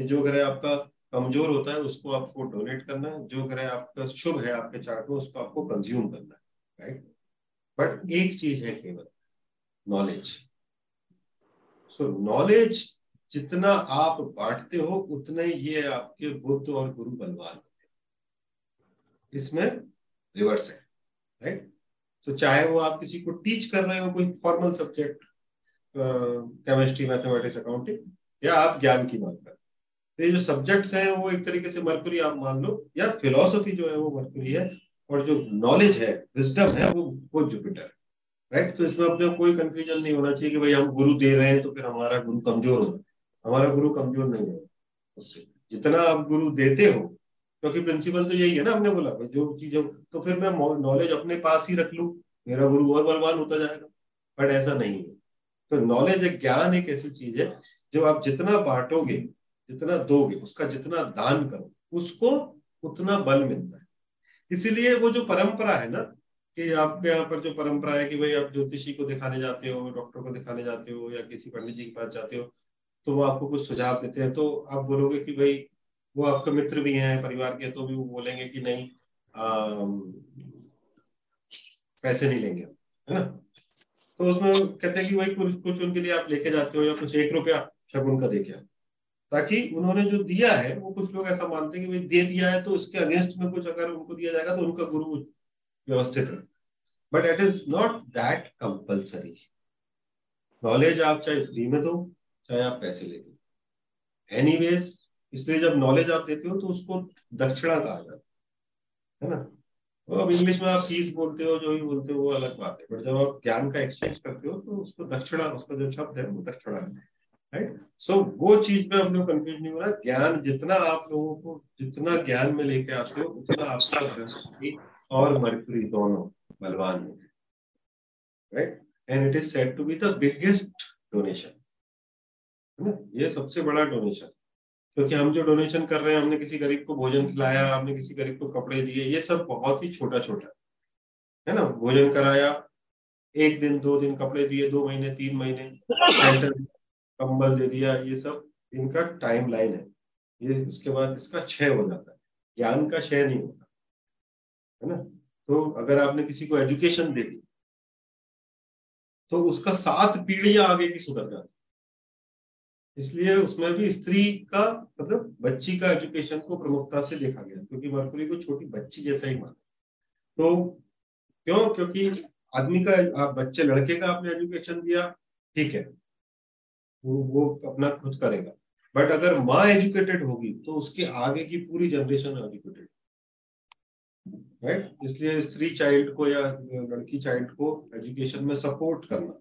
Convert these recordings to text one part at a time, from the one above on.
कि जो ग्रह आपका कमज़ोर होता है, उसको आपको डोनेट करना है। जो ग्रह आपका शुभ है आपके चार्ट में, उसको आपको कंज्यूम करना है राइट बट एक चीज़ है केवल नॉलेज सो नॉलेज जितना आप बांटते हो, उतने ये आपके बुद्ध और गुरु बलवान होते इसमें रिवर्स है राइट तो चाहे वो आप किसी को टीच कर रहे हो, कोई formal subject chemistry mathematics accounting या आप ज्ञान की बात कर ये जो सब्जेक्ट्स हैं, वो एक तरीके से मरकुरी आप मान लो, या फिलोसफी जो है वो मरकुरी है, और जो नॉलेज है विजडम है, वो वो जुपिटर है राइट तो इसमें अपने कोई कंफ्यूजन नहीं होना चाहिए कि भाई हम गुरु दे रहे हैं तो फिर हमारा गुरु कमज़ोर होगा हमारा गुरु कमज़ोर नहीं होगा उससे जितना आप गुरु देते हो, क्योंकि प्रिंसिपल तो यही है ना, हमने बोला जो चीज़ तो फिर मैं नॉलेज अपने पास ही रख लू, मेरा गुरु और बलवान होता जाएगा बट ऐसा नहीं है। तो नॉलेज एक ज्ञान एक ऐसी चीज़ है, जो आप जितना बांटोगे जितना दोगे उसका जितना दान करो उसको उतना बल मिलता है। इसीलिए वो जो परंपरा है ना कि आपके यहाँ पर जो परंपरा है कि भाई आप ज्योतिषी को दिखाने जाते हो डॉक्टर को दिखाने जाते हो या किसी पंडित जी के पास जाते हो तो वो आपको कुछ सुझाव देते हैं। तो आप बोलोगे कि भाई वो आपके मित्र भी हैं परिवार के तो भी वो बोलेंगे कि नहीं आ, पैसे नहीं लेंगे है ना? तो उसमें कहते हैं कि भाई कुछ कुछ उनके लिए आप लेके जाते हो या कुछ एक रुपया शगुन का दे के ताकि उन्होंने जो दिया है, वो कुछ लोग ऐसा मानते हैं कि भाई दे दिया है तो उसके अगेंस्ट में कुछ अगर उनको दिया जाएगा तो उनका गुरु व्यवस्थित है। But it is not that compulsory knowledge आप चाहे फ्री में दो, चाहे आप पैसे ले दो। एनीवेज इसलिए जब नॉलेज आप देते हो तो उसको दक्षिणा कहा जाता है। ना? तो अब इंग्लिश में आप फ़ीस बोलते हो, जो भी बोलते हो, वो अलग बात है। बट जब आप ज्ञान का एक्सचेंज करते हो तो उसको दक्षिणा, उसका जो शब्द है, वो दक्षिणा है। राइट सो वो चीज़ में हम लोग कंफ्यूज नहीं हो रहा। ज्ञान जितना आप लोगों को, जितना ज्ञान में लेके आते हो, उतना आपका बृहस्पति और मरकुरी दोनों बलवान होंगे right and it is said to be the biggest donation है ना? ये सबसे बड़ा डोनेशन क्योंकि हम जो डोनेशन कर रहे हैं, हमने किसी गरीब को भोजन खिलाया, हमने किसी गरीब को कपड़े दिए, ये सब बहुत ही छोटा छोटा है ना? भोजन कराया, एक दिन, दो दिन कपड़े दिए, दो महीने, तीन महीने कंबल दे दिया, ये सब इनका टाइम लाइन है। ये उसके बाद इसका क्षय हो जाता है। ज्ञान का क्षय नहीं होता, है ना? तो अगर आपने किसी को एजुकेशन दे दी तो उसका सात पीढ़ियाँ आगे की सुधर जाती इसलिए उसमें भी स्त्री का मतलब बच्ची का एजुकेशन को प्रमुखता से देखा गया, क्योंकि मरकुरी को छोटी बच्ची जैसा ही माना। तो क्यों? क्योंकि आदमी का, आप बच्चे, लड़के का आपने एजुकेशन दिया, ठीक है। वो वो अपना खुद करेगा। बट अगर माँ एजुकेटेड होगी तो उसके आगे की पूरी जनरेशन एजुकेटेड राइट इसलिए स्त्री चाइल्ड को या लड़की चाइल्ड को एजुकेशन में सपोर्ट करना।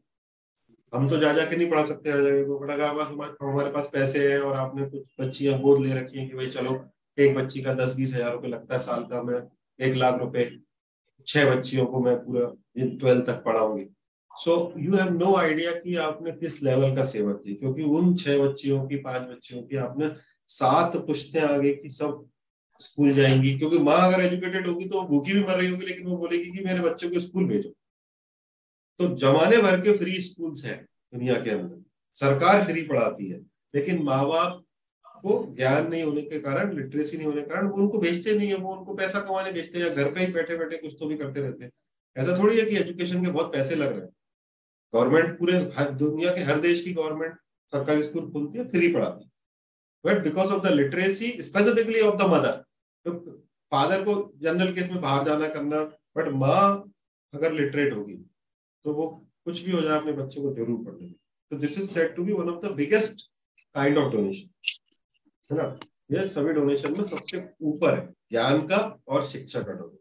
हम तो जा जाके नहीं पढ़ा सकते को हमारे पास पैसे हैं और आपने कुछ बच्चियाँ गोद ले रखी हैं कि भाई चलो, एक बच्ची का दस बीस हज़ार रुपए लगता है साल का, मैं एक लाख रुपए छह बच्चियों को मैं पूरा ट्वेल्थ तक पढ़ाऊँगी। So you have no idea कि आपने किस लेवल का सेवक की क्योंकि उन छह बच्चियों की, पाँच बच्चियों की आपने सात पुश्ते आगे की सब स्कूल जाएँगी। क्योंकि माँ अगर एजुकेटेड होगी तो भूखी भी मर रही होगी, लेकिन वो बोलेगी कि मेरे बच्चों को स्कूल भेजो। तो जमाने भर के फ्री स्कूल्स हैं दुनिया के अंदर। सरकार फ्री पढ़ाती है, लेकिन माँ बाप को ज्ञान नहीं होने के कारण लिटरेसी नहीं होने के कारण वो उनको भेजते नहीं है। वो उनको पैसा कमाने भेजते हैं या घर पे ही बैठे बैठे कुछ तो भी करते रहते हैं। ऐसा थोड़ी है कि एजुकेशन के बहुत पैसे लग रहे हैं। गवर्नमेंट पूरे हर दुनिया के हर देश की गवर्नमेंट सरकारी स्कूल खोलती है, फ्री पढ़ाती है। But because of the literacy specifically of the mother तो फादर को जनरल केस में बाहर जाना करना बट माँ अगर लिटरेट होगी तो वो कुछ भी हो जाए, अपने बच्चे को ज़रूर पढ़ने तो this is set to be one of the biggest kind of donation है ना? ये सभी डोनेशन में सबसे ऊपर है, ज्ञान का और शिक्षा का डोनेशन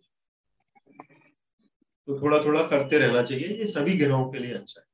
तो थोड़ा थोड़ा करते रहना चाहिए, ये सभी ग्रहों के लिए अच्छा है।